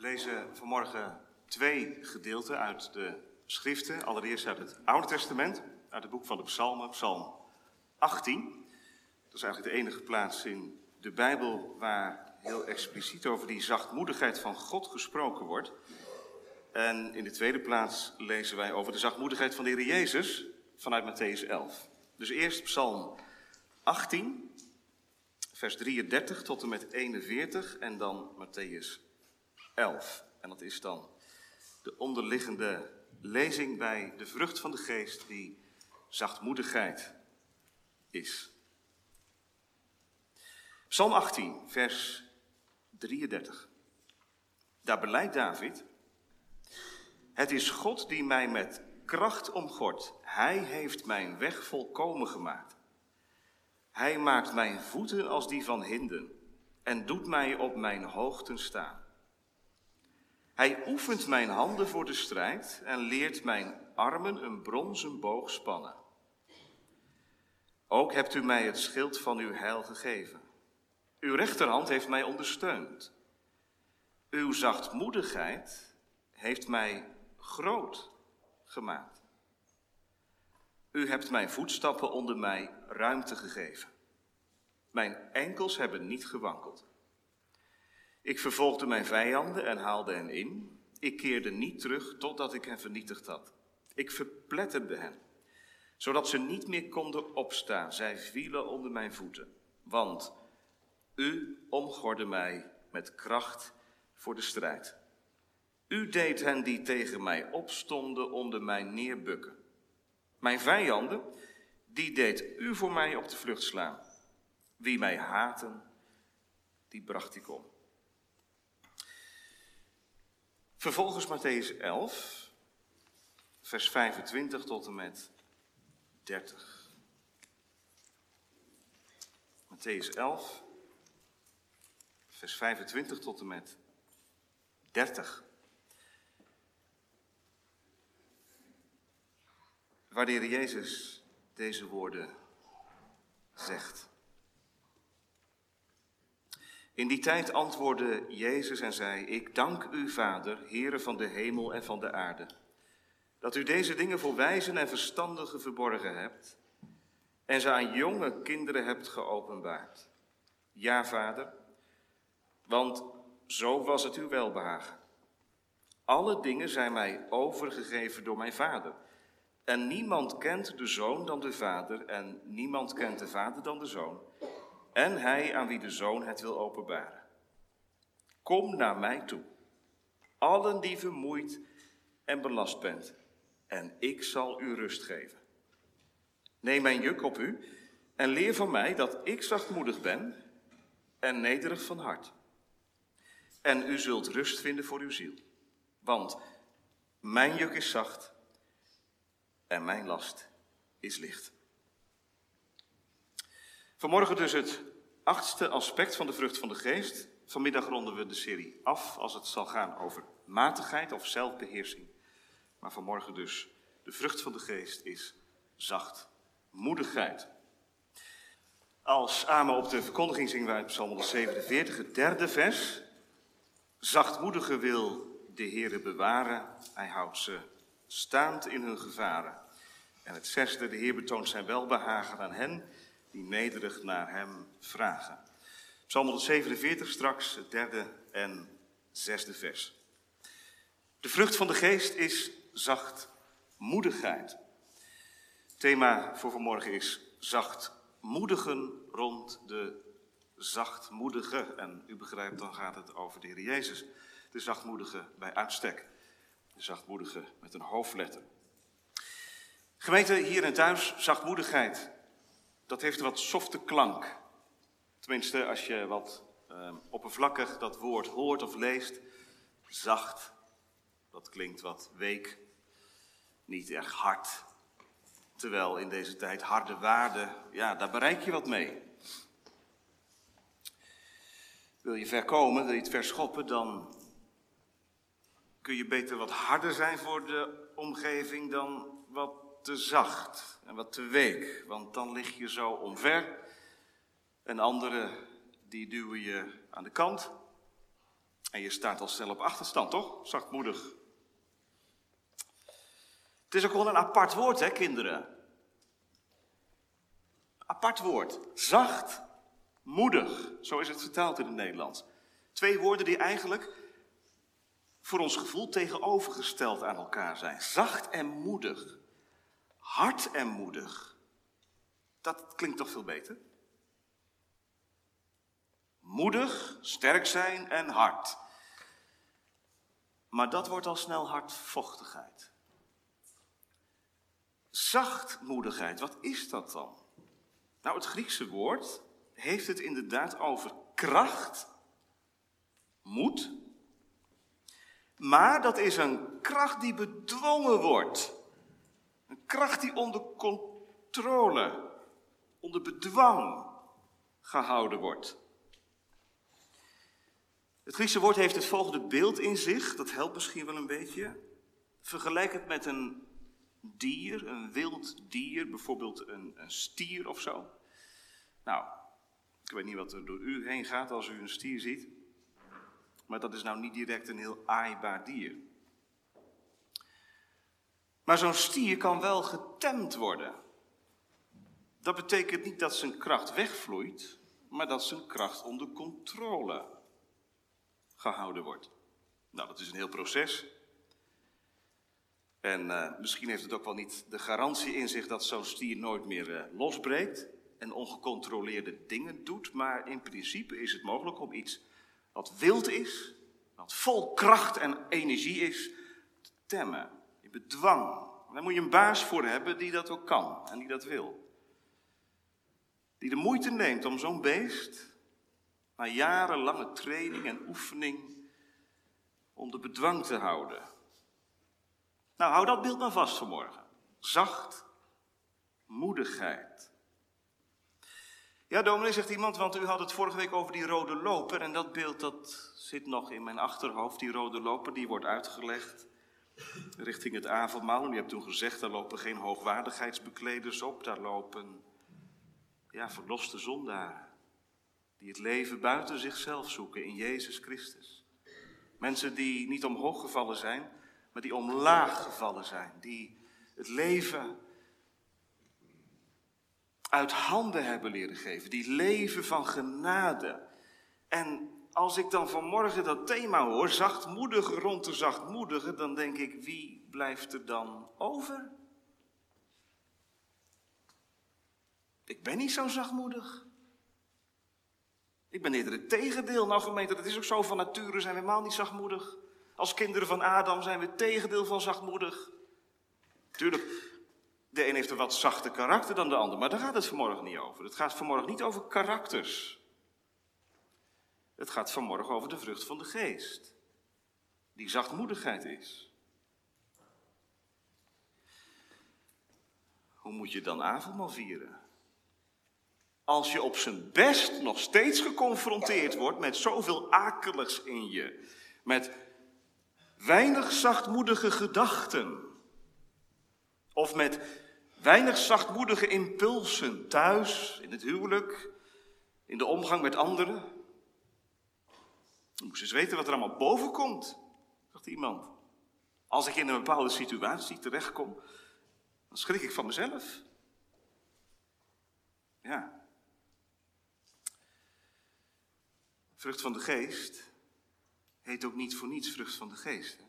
We lezen vanmorgen twee gedeelten uit de schriften. Allereerst uit het Oude Testament, uit het boek van de Psalmen, Psalm 18. Dat is eigenlijk de enige plaats in de Bijbel waar heel expliciet over die zachtmoedigheid van God gesproken wordt. En in de tweede plaats lezen wij over de zachtmoedigheid van de Heer Jezus vanuit Matthäus 11. Dus eerst Psalm 18, vers 33 tot en met 41 en dan Matthäus 11. En dat is dan de onderliggende lezing bij de vrucht van de geest die zachtmoedigheid is. Psalm 18, vers 33. Daar beleidt David. Het is God die mij met kracht omgort. Hij heeft mijn weg volkomen gemaakt. Hij maakt mijn voeten als die van hinden en doet mij op mijn hoogten staan. Hij oefent mijn handen voor de strijd en leert mijn armen een bronzen boog spannen. Ook hebt u mij het schild van uw heil gegeven. Uw rechterhand heeft mij ondersteund. Uw zachtmoedigheid heeft mij groot gemaakt. U hebt mijn voetstappen onder mij ruimte gegeven. Mijn enkels hebben niet gewankeld. Ik vervolgde mijn vijanden en haalde hen in. Ik keerde niet terug totdat ik hen vernietigd had. Ik verpletterde hen, zodat ze niet meer konden opstaan. Zij vielen onder mijn voeten. Want u omgorde mij met kracht voor de strijd. U deed hen die tegen mij opstonden onder mij neerbukken. Mijn vijanden, die deed u voor mij op de vlucht slaan. Wie mij haten, die bracht ik om. Vervolgens Matthäus 11, vers 25 tot en met 30. Matthäus 11, vers 25 tot en met 30. Waar Jezus deze woorden zegt. In die tijd antwoordde Jezus en zei: Ik dank u, Vader, Heere van de hemel en van de aarde, dat u deze dingen voor wijzen en verstandigen verborgen hebt en ze aan jonge kinderen hebt geopenbaard. Ja, Vader, want zo was het uw welbehagen. Alle dingen zijn mij overgegeven door mijn Vader. En niemand kent de zoon dan de Vader, en niemand kent de Vader dan de zoon en hij aan wie de zoon het wil openbaren. Kom naar mij toe, allen die vermoeid en belast bent, en ik zal u rust geven. Neem mijn juk op u en leer van mij dat ik zachtmoedig ben en nederig van hart. En u zult rust vinden voor uw ziel, want mijn juk is zacht en mijn last is licht. Vanmorgen dus het achtste aspect van de vrucht van de geest. Vanmiddag ronden we de serie af als het zal gaan over matigheid of zelfbeheersing. Maar vanmorgen dus de vrucht van de geest is zachtmoedigheid. Als amen op de verkondiging zingen wij Psalm 147, het derde vers. Zachtmoedige wil de Heere bewaren, hij houdt ze staand in hun gevaren. En het zesde, de Heer betoont zijn welbehagen aan hen die nederig naar hem vragen. Psalm 147 straks, het derde en zesde vers. De vrucht van de geest is zachtmoedigheid. Thema voor vanmorgen is zachtmoedigen rond de zachtmoedige. En u begrijpt, dan gaat het over de Heer Jezus. De zachtmoedige bij uitstek. De zachtmoedige met een hoofdletter. Gemeente hier en thuis, zachtmoedigheid dat heeft een wat softe klank. Tenminste, als je wat uh, oppervlakkig dat woord hoort of leest. Zacht, dat klinkt wat week, niet erg hard. Terwijl in deze tijd harde waarden, ja, daar bereik je wat mee. Wil je ver komen, wil je het verschoppen, dan kun je beter wat harder zijn voor de omgeving dan wat te zacht en wat te week, want dan lig je zo omver. En anderen die duwen je aan de kant. En je staat al snel op achterstand, toch? Zachtmoedig. Het is ook wel een apart woord, hè, kinderen? Apart woord. Zacht, moedig. Zo is het vertaald in het Nederlands. Twee woorden die eigenlijk voor ons gevoel tegenovergesteld aan elkaar zijn. Zacht en moedig. Hard en moedig. Dat klinkt toch veel beter? Moedig, sterk zijn en hard. Maar dat wordt al snel hardvochtigheid. Zachtmoedigheid, wat is dat dan? Nou, het Griekse woord heeft het inderdaad over kracht, moed. Maar dat is een kracht die bedwongen wordt. Een kracht die onder controle, onder bedwang gehouden wordt. Het Griekse woord heeft het volgende beeld in zich, dat helpt misschien wel een beetje. Vergelijk het met een dier, een wild dier, bijvoorbeeld een, een stier of zo. Nou, ik weet niet wat er door u heen gaat als u een stier ziet, maar dat is nou niet direct een heel aaibaar dier. Maar zo'n stier kan wel getemd worden. Dat betekent niet dat zijn kracht wegvloeit, maar dat zijn kracht onder controle gehouden wordt. Nou, dat is een heel proces. En uh, misschien heeft het ook wel niet de garantie in zich dat zo'n stier nooit meer uh, losbreekt en ongecontroleerde dingen doet. Maar in principe is het mogelijk om iets wat wild is, wat vol kracht en energie is, te temmen. Bedwang. Daar moet je een baas voor hebben die dat ook kan en die dat wil. Die de moeite neemt om zo'n beest na jarenlange training en oefening onder bedwang te houden. Nou, hou dat beeld maar vast vanmorgen. Zacht, moedigheid. Ja, dominee, zegt iemand, want u had het vorige week over die rode loper. En dat beeld dat zit nog in mijn achterhoofd. Die rode loper, die wordt uitgelegd richting het avondmaal. En u hebt toen gezegd, daar lopen geen hoogwaardigheidsbekleders op. Daar lopen, ja, verloste zondaren. Die het leven buiten zichzelf zoeken in Jezus Christus. Mensen die niet omhoog gevallen zijn, maar die omlaag gevallen zijn. Die het leven uit handen hebben leren geven. Die leven van genade. En als ik dan vanmorgen dat thema hoor, zachtmoedige rond de zachtmoedige, dan denk ik, wie blijft er dan over? Ik ben niet zo zachtmoedig. Ik ben eerder het tegendeel. Nou gemeente, dat is ook zo van nature, zijn we helemaal niet zachtmoedig. Als kinderen van Adam zijn we het tegendeel van zachtmoedig. Tuurlijk, de een heeft een wat zachter karakter dan de ander, maar daar gaat het vanmorgen niet over. Het gaat vanmorgen niet over karakters. Het gaat vanmorgen over de vrucht van de geest, die zachtmoedigheid is. Hoe moet je dan avondmaal vieren? als je op zijn best nog steeds geconfronteerd wordt met zoveel akeligs in je, met weinig zachtmoedige gedachten, of met weinig zachtmoedige impulsen thuis, in het huwelijk, in de omgang met anderen. Je moest eens weten wat er allemaal boven komt, zegt iemand. Als ik in een bepaalde situatie terechtkom, dan schrik ik van mezelf. Ja, Vrucht van de geest heet ook niet voor niets vrucht van de geest. Hè?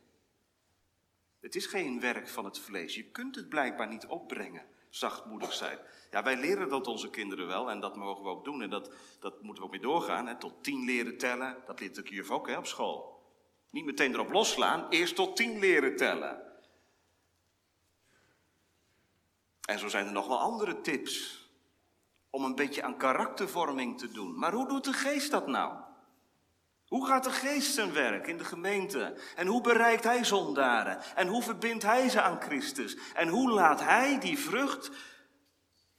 Het is geen werk van het vlees. Je kunt het blijkbaar niet opbrengen, zachtmoedig zijn. Ja, wij leren dat onze kinderen wel en dat mogen we ook doen. En dat, dat moeten we ook mee doorgaan. Hè? Tot tien leren tellen, dat leert de juf ook hè, op school. Niet meteen erop losslaan, eerst tot tien leren tellen. En zo zijn er nog wel andere tips om een beetje aan karaktervorming te doen. Maar hoe doet de geest dat nou? Hoe gaat de geest zijn werk in de gemeente? En hoe bereikt hij zondaren? En hoe verbindt hij ze aan Christus? En hoe laat hij die vrucht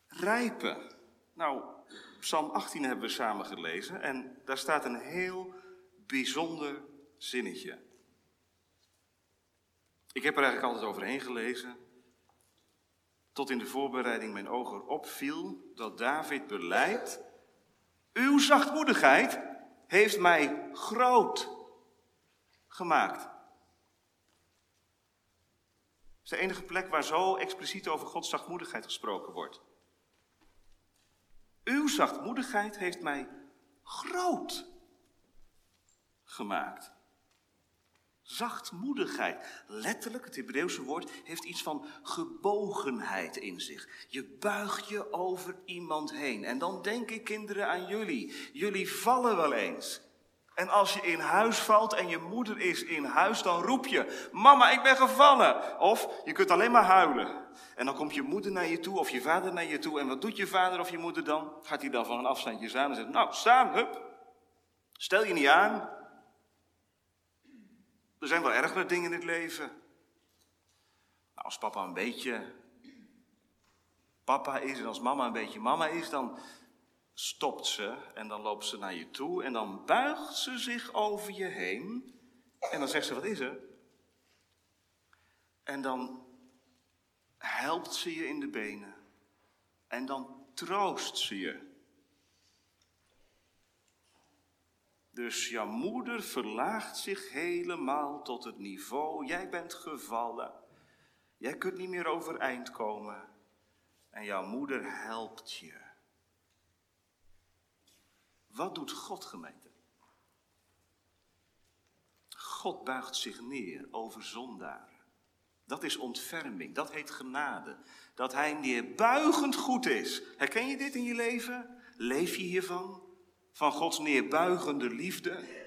rijpen? Nou, Psalm 18 hebben we samen gelezen en daar staat een heel bijzonder zinnetje. Ik heb er eigenlijk altijd overheen gelezen, tot in de voorbereiding mijn ogen opviel dat David beleidt, uw zachtmoedigheid heeft mij groot gemaakt. Het is de enige plek waar zo expliciet over Gods zachtmoedigheid gesproken wordt. Uw zachtmoedigheid heeft mij groot gemaakt. Zachtmoedigheid. Letterlijk, het Hebreeuwse woord heeft iets van gebogenheid in zich. Je buigt je over iemand heen. En dan denk ik, kinderen, aan jullie. Jullie vallen wel eens. En als je in huis valt en je moeder is in huis, dan roep je: Mama, ik ben gevallen. Of je kunt alleen maar huilen. En dan komt je moeder naar je toe of je vader naar je toe. En wat doet je vader of je moeder dan? Gaat hij dan van een afstandje staan en zegt: Nou, staan, hup. Stel je niet aan. Er zijn wel ergere dingen in het leven. Nou, als papa een beetje papa is en als mama een beetje mama is, dan stopt ze en dan loopt ze naar je toe en dan buigt ze zich over je heen en dan zegt ze, wat is er? En dan helpt ze je in de benen en dan troost ze je. Dus jouw moeder verlaagt zich helemaal tot het niveau, jij bent gevallen, jij kunt niet meer overeind komen en jouw moeder helpt je. Wat doet God, gemeente? God buigt zich neer over zondaren. Dat is ontferming, dat heet genade. Dat hij neerbuigend goed is. Herken je dit in je leven? Leef je hiervan? Van Gods neerbuigende liefde?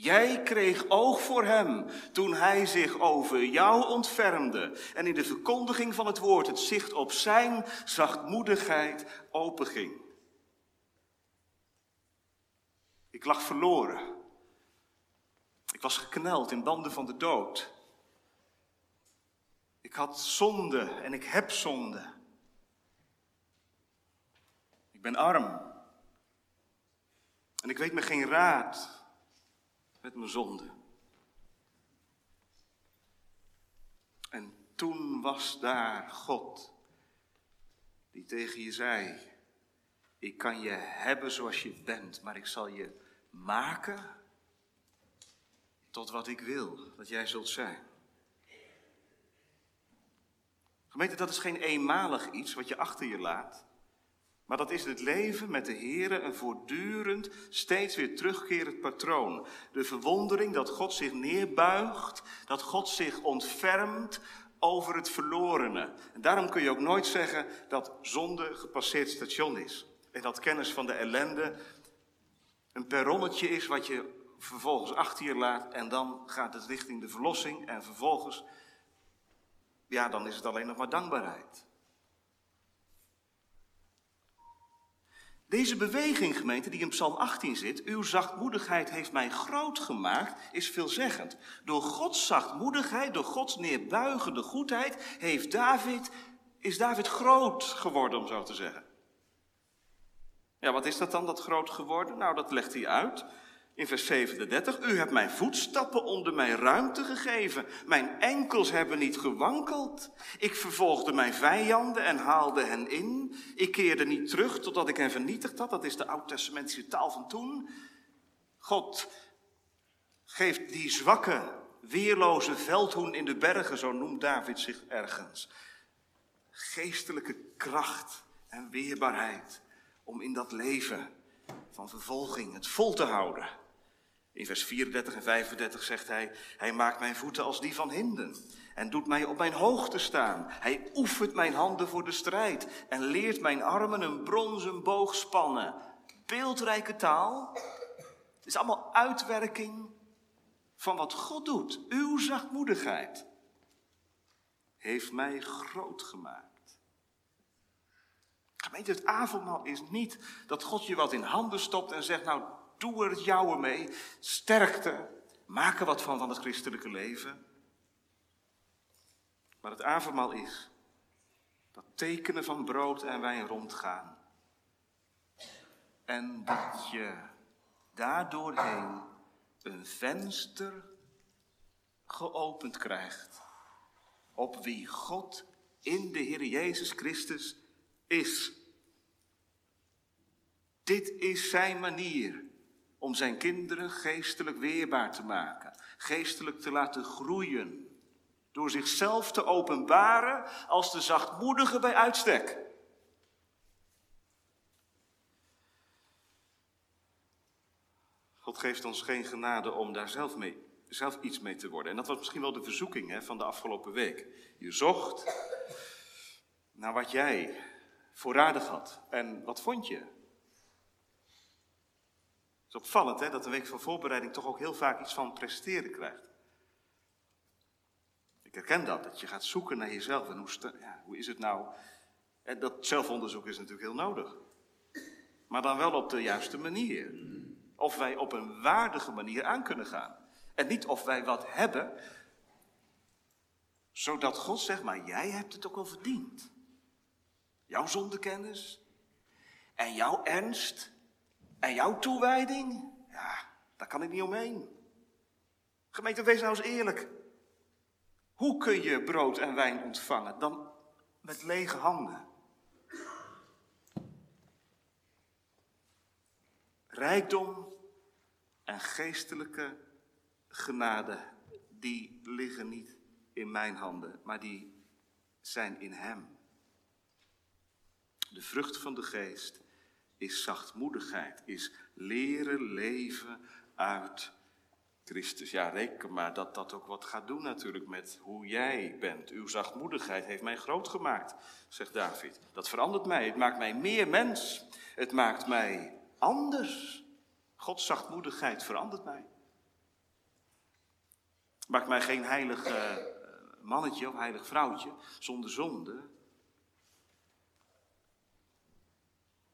Jij kreeg oog voor hem toen hij zich over jou ontfermde en in de verkondiging van het woord het zicht op zijn zachtmoedigheid openging. Ik lag verloren. Ik was gekneld in banden van de dood. Ik had zonde en ik heb zonde. Ik ben arm. En ik weet me geen raad met mijn zonde. En toen was daar God die tegen je zei: Ik kan je hebben zoals je bent, maar ik zal je maken tot wat ik wil dat jij zult zijn. Gemeente, dat is geen eenmalig iets wat je achter je laat. Maar dat is het leven met de Heer een voortdurend, steeds weer terugkerend patroon. De verwondering dat God zich neerbuigt, dat God zich ontfermt over het verlorene. En daarom kun je ook nooit zeggen dat zonde gepasseerd station is. En dat kennis van de ellende een perronnetje is wat je vervolgens achter je laat en dan gaat het richting de verlossing en vervolgens, ja, dan is het alleen nog maar dankbaarheid. Deze beweging, gemeente, die in Psalm 18 zit, uw zachtmoedigheid heeft mij groot gemaakt, is veelzeggend. Door Gods zachtmoedigheid, door Gods neerbuigende goedheid, heeft David, is David groot geworden, om zo te zeggen. Ja, wat is dat dan, dat groot geworden? Nou, dat legt hij uit in vers 37. U hebt mijn voetstappen onder mijn ruimte gegeven. Mijn enkels hebben niet gewankeld. Ik vervolgde mijn vijanden en haalde hen in. Ik keerde niet terug totdat ik hen vernietigd had. Dat is de oud-testamentische taal van toen. God geeft die zwakke, weerloze veldhoen in de bergen, zo noemt David zich ergens. Geestelijke kracht en weerbaarheid om in dat leven van vervolging het vol te houden. In vers 34 en 35 zegt hij, hij maakt mijn voeten als die van hinden en doet mij op mijn hoogte staan. Hij oefent mijn handen voor de strijd en leert mijn armen een bronzen boog spannen. Beeldrijke taal. Het is allemaal uitwerking van wat God doet. Uw zachtmoedigheid heeft mij groot gemaakt. Gemeente, het avondmaal is niet dat God je wat in handen stopt en zegt, nou, doe er jouwe mee, sterkte, maak er wat van van het christelijke leven. Maar het avondmaal is dat tekenen van brood en wijn rondgaan. En dat je daardoorheen een venster geopend krijgt op wie God in de Heer Jezus Christus is. Dit is zijn manier om zijn kinderen geestelijk weerbaar te maken, geestelijk te laten groeien, door zichzelf te openbaren als de zachtmoedige bij uitstek. God geeft ons geen genade om daar zelf, mee, zelf iets mee te worden. En dat was misschien wel de verzoeking hè, van de afgelopen week. Je zocht naar wat jij voorradig had. En wat vond je? Het is opvallend hè, dat de week van voorbereiding toch ook heel vaak iets van presteren krijgt. Ik herken dat, dat je gaat zoeken naar jezelf. En hoe, ja, hoe is het nou? En dat zelfonderzoek is natuurlijk heel nodig. Maar dan wel op de juiste manier. Of wij op een waardige manier aan kunnen gaan. En niet of wij wat hebben, zodat God zegt, maar jij hebt het ook wel verdiend. Jouw zondekennis en jouw ernst en jouw toewijding, ja, daar kan ik niet omheen. Gemeente, wees nou eens eerlijk. Hoe kun je brood en wijn ontvangen dan met lege handen? Rijkdom en geestelijke genade, die liggen niet in mijn handen, maar die zijn in Hem. De vrucht van de geest is zachtmoedigheid, is leren leven uit Christus. Ja, reken maar dat dat ook wat gaat doen natuurlijk met hoe jij bent. Uw zachtmoedigheid heeft mij groot gemaakt, zegt David. Dat verandert mij, het maakt mij meer mens. Het maakt mij anders. Gods zachtmoedigheid verandert mij. Maakt mij geen heilig eh, mannetje of heilig vrouwtje zonder zonde.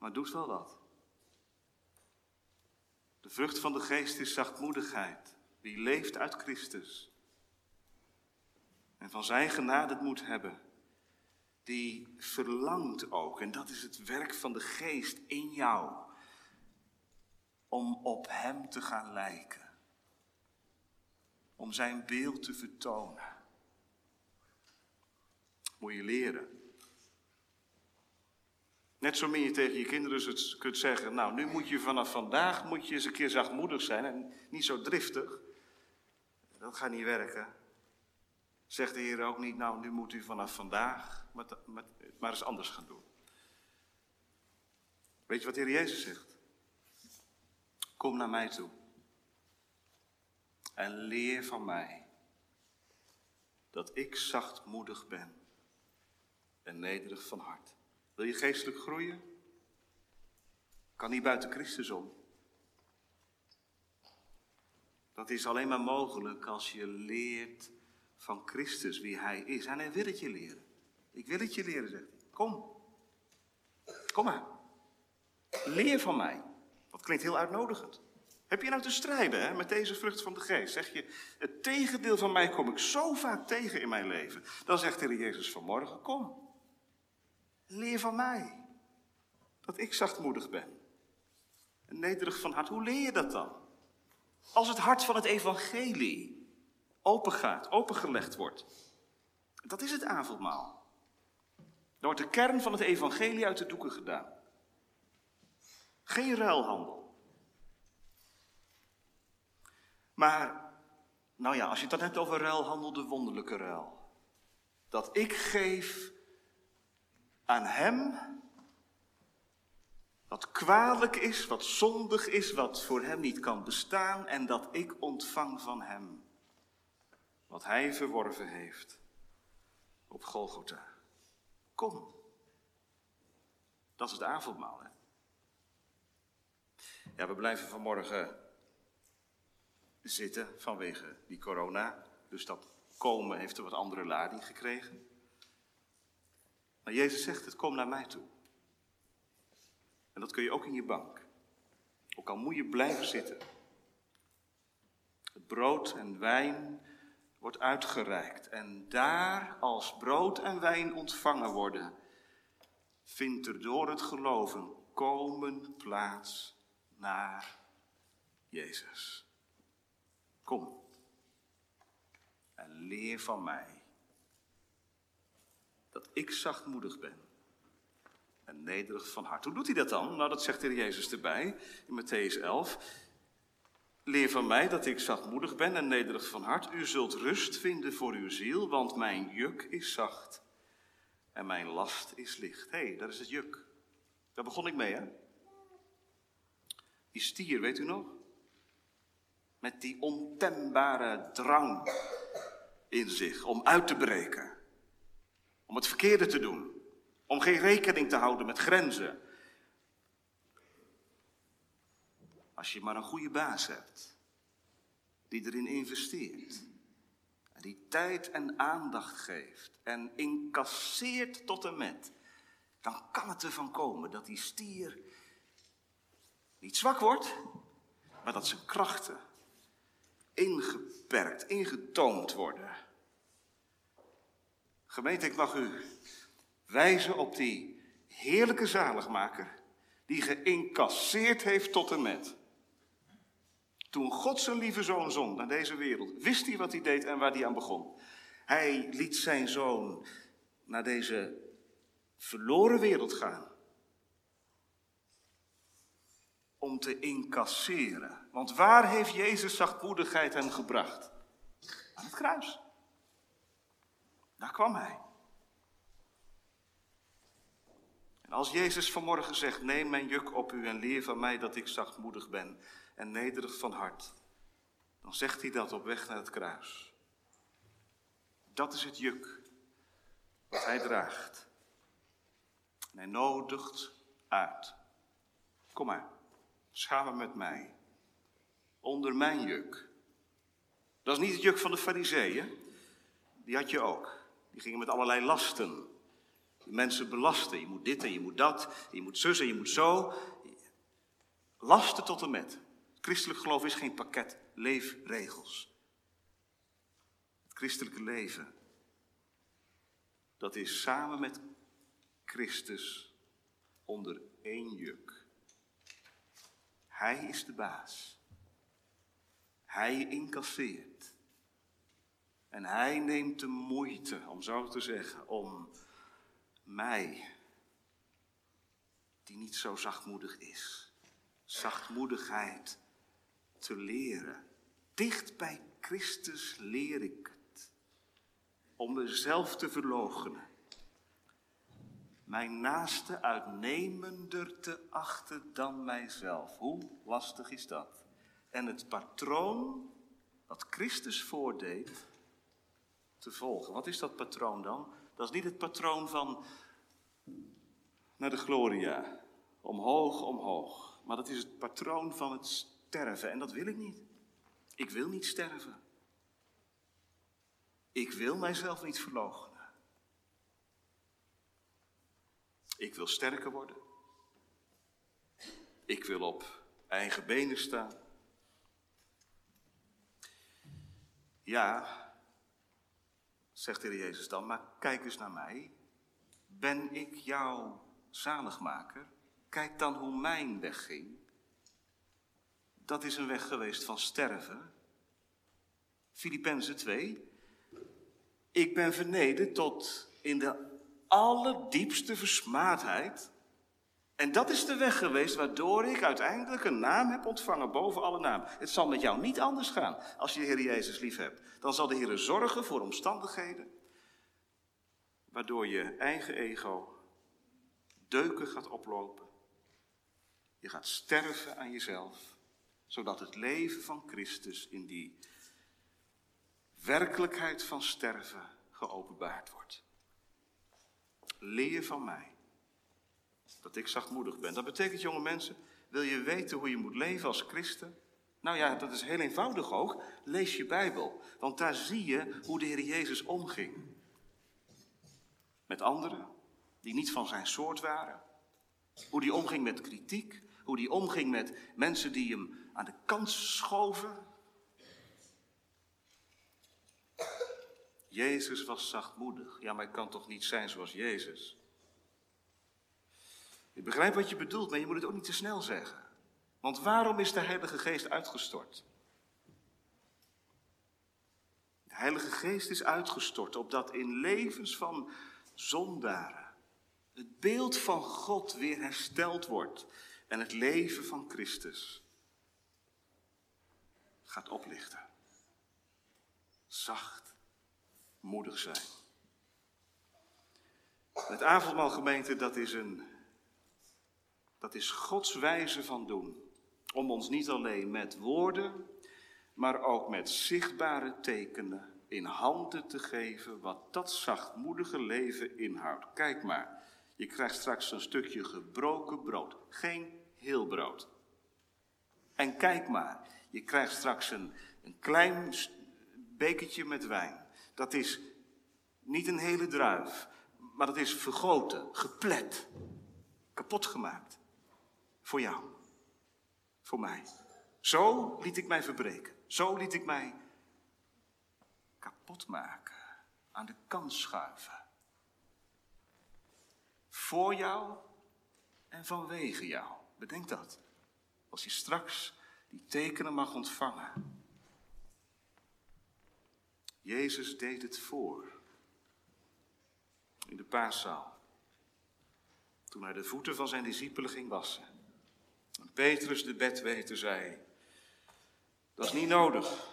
Maar doet wel wat. De vrucht van de geest is zachtmoedigheid. Die leeft uit Christus. En van zijn genade moet hebben. Die verlangt ook, en dat is het werk van de geest in jou om op Hem te gaan lijken. Om Zijn beeld te vertonen. Moet je leren. Net zo min je tegen je kinderen het kunt zeggen, nou nu moet je vanaf vandaag moet je eens een keer zachtmoedig zijn en niet zo driftig. Dat gaat niet werken. Zegt de Heer ook niet, nou nu moet u vanaf vandaag maar, maar eens anders gaan doen. Weet je wat de Heer Jezus zegt? Kom naar mij toe. En leer van mij dat ik zachtmoedig ben en nederig van hart. Wil je geestelijk groeien? Kan niet buiten Christus om. Dat is alleen maar mogelijk als je leert van Christus wie Hij is. En Hij wil het je leren. Ik wil het je leren, zegt hij. Kom. Kom maar. Leer van mij. Dat klinkt heel uitnodigend. Heb je nou te strijden hè, met deze vrucht van de geest? Zeg je, het tegendeel van mij kom ik zo vaak tegen in mijn leven. Dan zegt de Jezus vanmorgen, kom. Leer van mij. Dat ik zachtmoedig ben. En nederig van hart. Hoe leer je dat dan? Als het hart van het evangelie opengaat, opengelegd wordt. Dat is het avondmaal. Dan wordt de kern van het evangelie uit de doeken gedaan. Geen ruilhandel. Maar, nou ja, als je het dan hebt over ruilhandel, de wonderlijke ruil. Dat ik geef aan Hem wat kwalijk is, wat zondig is, wat voor Hem niet kan bestaan en dat ik ontvang van Hem wat Hij verworven heeft op Golgotha. Kom. Dat is het avondmaal. Ja, we blijven vanmorgen zitten vanwege die corona. Dus dat komen heeft een wat andere lading gekregen. Maar Jezus zegt het, kom naar mij toe. En dat kun je ook in je bank. Ook al moet je blijven zitten. Het brood en wijn wordt uitgereikt. En daar, als brood en wijn ontvangen worden, vindt er door het geloven komen plaats naar Jezus. Kom en leer van mij dat ik zachtmoedig ben en nederig van hart. Hoe doet hij dat dan? Nou, dat zegt de Jezus erbij in Matthäus 11. Leer van mij dat ik zachtmoedig ben en nederig van hart. U zult rust vinden voor uw ziel, want mijn juk is zacht en mijn last is licht. Hé, hey, dat is het juk. Daar begon ik mee, hè? Die stier, weet u nog? Met die ontembare drang in zich om uit te breken. Om het verkeerde te doen. Om geen rekening te houden met grenzen. Als je maar een goede baas hebt, die erin investeert, die tijd en aandacht geeft en incasseert tot en met, dan kan het ervan komen dat die stier niet zwak wordt, maar dat zijn krachten ingeperkt, ingetoond worden. Gemeente, ik mag u wijzen op die heerlijke zaligmaker die geïncasseerd heeft tot en met. Toen God zijn lieve zoon zond naar deze wereld, wist hij wat hij deed en waar hij aan begon. Hij liet zijn zoon naar deze verloren wereld gaan. Om te incasseren. Want waar heeft Jezus zachtmoedigheid hem gebracht? Aan het kruis. Daar kwam hij. En als Jezus vanmorgen zegt: Neem mijn juk op u en leer van mij dat ik zachtmoedig ben en nederig van hart, dan zegt hij dat op weg naar het kruis. Dat is het juk wat hij draagt. En hij nodigt uit. Kom maar, samen met mij. Onder mijn juk. Dat is niet het juk van de fariseeën. Die had je ook. Die gingen met allerlei lasten. Die mensen belasten. Je moet dit en je moet dat. Je moet zus en je moet zo. Lasten tot en met. Christelijk geloof is geen pakket leefregels. Het christelijke leven, dat is samen met Christus onder één juk. Hij is de baas. Hij incasseert. En hij neemt de moeite, om zo te zeggen, om mij, die niet zo zachtmoedig is, zachtmoedigheid te leren. Dicht bij Christus leer ik het. Om mezelf te verloochenen. Mijn naaste uitnemender te achten dan mijzelf. Hoe lastig is dat? En het patroon wat Christus voordeed te volgen. Wat is dat patroon dan? Dat is niet het patroon van naar de gloria. Omhoog, omhoog. Maar dat is het patroon van het sterven. En dat wil ik niet. Ik wil niet sterven. Ik wil mijzelf niet verloochenen. Ik wil sterker worden. Ik wil op eigen benen staan. Ja, zegt de Jezus dan, maar kijk eens naar mij. Ben ik jouw zaligmaker? Kijk dan hoe mijn weg ging dat is een weg geweest van sterven. Filippenzen 2. Ik ben verneden tot in de allerdiepste versmaadheid. En dat is de weg geweest waardoor ik uiteindelijk een naam heb ontvangen boven alle naam. Het zal met jou niet anders gaan als je de Heer Jezus lief hebt. Dan zal de Heer zorgen voor omstandigheden waardoor je eigen ego deuken gaat oplopen. Je gaat sterven aan jezelf zodat het leven van Christus in die werkelijkheid van sterven geopenbaard wordt. Leer van mij dat ik zachtmoedig ben. Dat betekent, jonge mensen, wil je weten hoe je moet leven als christen? Nou ja, dat is heel eenvoudig ook. Lees je Bijbel, want daar zie je hoe de Heer Jezus omging. Met anderen die niet van zijn soort waren. Hoe die omging met kritiek, hoe die omging met mensen die hem aan de kant schoven. Jezus was zachtmoedig. Ja, maar ik kan toch niet zijn zoals Jezus? Ik begrijp wat je bedoelt, maar je moet het ook niet te snel zeggen. Want waarom is de Heilige Geest uitgestort? De Heilige Geest is uitgestort opdat in levens van zondaren het beeld van God weer hersteld wordt en het leven van Christus gaat oplichten. Zacht, moedig zijn. Het avondmaalgemeente, dat is een, dat is Gods wijze van doen. Om ons niet alleen met woorden, maar ook met zichtbare tekenen in handen te geven wat dat zachtmoedige leven inhoudt. Kijk maar, je krijgt straks een stukje gebroken brood, geen heel brood. En kijk maar, je krijgt straks een, een klein bekertje met wijn. Dat is niet een hele druif, maar dat is vergoten, geplet, kapot gemaakt. Voor jou, voor mij. Zo liet ik mij verbreken. Zo liet ik mij kapot maken, aan de kant schuiven. Voor jou en vanwege jou. Bedenk dat. Als je straks die tekenen mag ontvangen. Jezus deed het voor. In de paaszaal. Toen hij de voeten van zijn discipelen ging wassen. Petrus de bedweter zei, dat is niet nodig.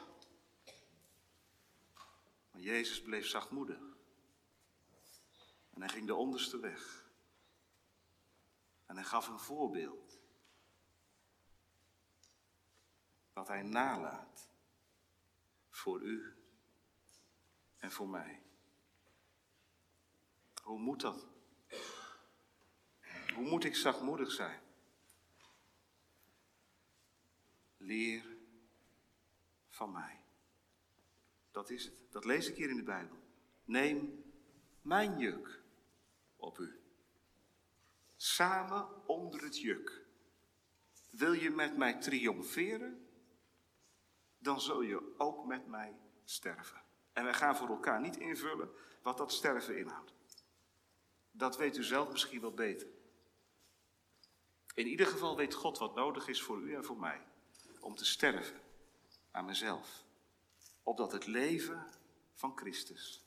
Maar Jezus bleef zachtmoedig. En hij ging de onderste weg. En hij gaf een voorbeeld. Wat hij nalaat. Voor u en voor mij. Hoe moet dat? Hoe moet ik zachtmoedig zijn? Leer van mij. Dat is het. Dat lees ik hier in de Bijbel. Neem mijn juk op u. Samen onder het juk. Wil je met mij triomferen? Dan zul je ook met mij sterven. En wij gaan voor elkaar niet invullen wat dat sterven inhoudt. Dat weet u zelf misschien wel beter. In ieder geval weet God wat nodig is voor u en voor mij. Om te sterven aan mezelf. Opdat het leven van Christus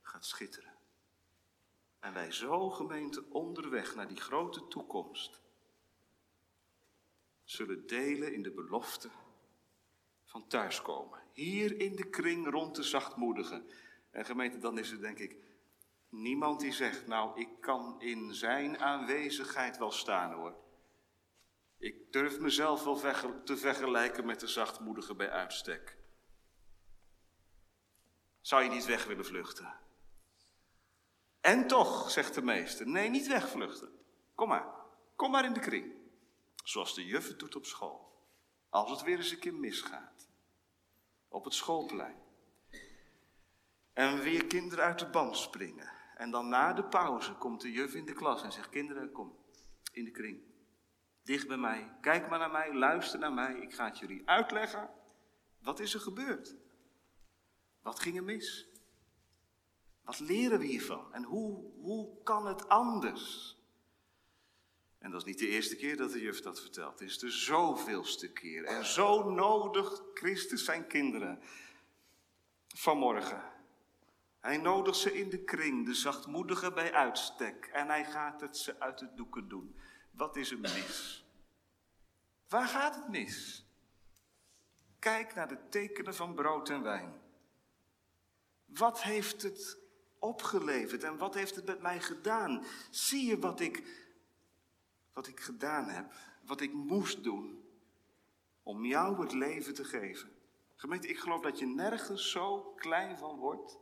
gaat schitteren. En wij zo gemeente onderweg naar die grote toekomst zullen delen in de belofte van thuiskomen. Hier in de kring rond de zachtmoedigen. En gemeente, dan is er denk ik niemand die zegt, nou ik kan in zijn aanwezigheid wel staan hoor. Ik durf mezelf wel te vergelijken met de zachtmoedige bij uitstek. Zou je niet weg willen vluchten? En toch, zegt de meester, nee, niet wegvluchten. Kom maar, kom maar in de kring. Zoals de juf doet op school. Als het weer eens een keer misgaat. Op het schoolplein. En weer kinderen uit de band springen. En dan na de pauze komt de juf in de klas en zegt: Kinderen, kom in de kring. Dicht bij mij. Kijk maar naar mij. Luister naar mij. Ik ga het jullie uitleggen. Wat is er gebeurd? Wat ging er mis? Wat leren we hiervan? En hoe, hoe kan het anders? En dat is niet de eerste keer dat de juf dat vertelt. Het is de zoveelste keer. En zo nodig Christus zijn kinderen vanmorgen. Hij nodigt ze in de kring, de zachtmoedige bij uitstek. En hij gaat het ze uit de doeken doen. Wat is er mis? Waar gaat het mis? Kijk naar de tekenen van brood en wijn. Wat heeft het opgeleverd en wat heeft het met mij gedaan? Zie je wat ik, wat ik gedaan heb, wat ik moest doen om jou het leven te geven? Gemeente, ik geloof dat je nergens zo klein van wordt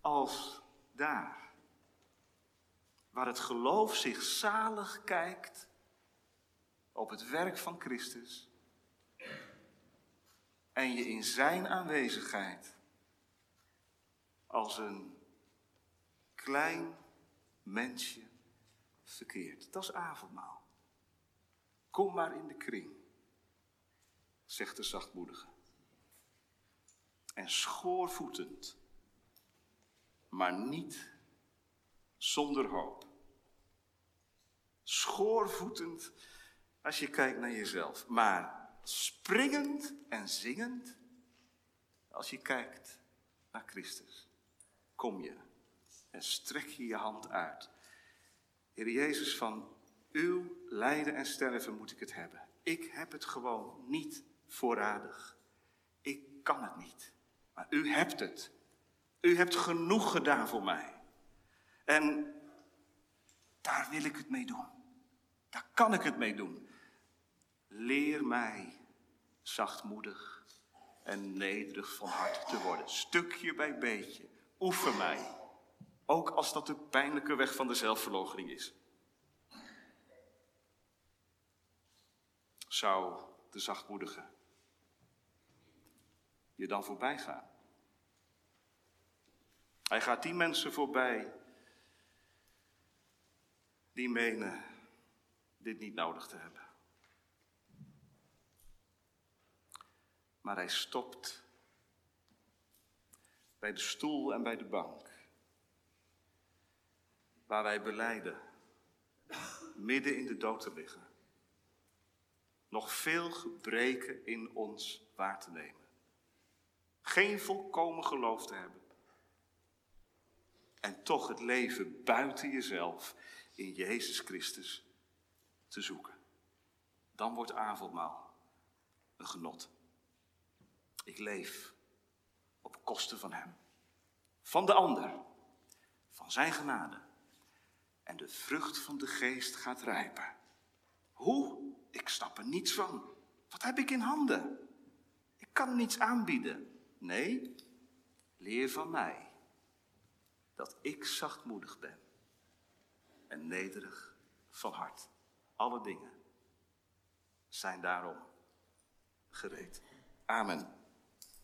als daar. Waar het geloof zich zalig kijkt op het werk van Christus en je in zijn aanwezigheid als een klein mensje verkeert. Dat is avondmaal. Kom maar in de kring, zegt de zachtmoedige. En schoorvoetend, maar niet zonder hoop. Schoorvoetend als je kijkt naar jezelf, maar springend en zingend als je kijkt naar Christus. Kom je en strek je je hand uit. Heer Jezus, van uw lijden en sterven moet ik het hebben. Ik heb het gewoon niet voorradig. Ik kan het niet. Maar u hebt het. U hebt genoeg gedaan voor mij. En daar wil ik het mee doen. Daar kan ik het mee doen. Leer mij zachtmoedig en nederig van hart te worden. Stukje bij beetje. Oefen mij. Ook als dat de pijnlijke weg van de zelfverloochening is. Zou de zachtmoedige je dan voorbij gaan? Hij gaat die mensen voorbij die menen dit niet nodig te hebben. Maar hij stopt bij de stoel en bij de bank, waar wij beleiden midden in de dood te liggen, nog veel gebreken in ons waar te nemen. Geen volkomen geloof te hebben. En toch het leven buiten jezelf in Jezus Christus te zoeken. Dan wordt avondmaal een genot. Ik leef op kosten van Hem, van de ander, van Zijn genade. En de vrucht van de geest gaat rijpen. Hoe? Ik snap er niets van. Wat heb ik in handen? Ik kan niets aanbieden. Nee, leer van mij dat ik zachtmoedig ben en nederig van hart. Alle dingen zijn daarom gereed. Amen.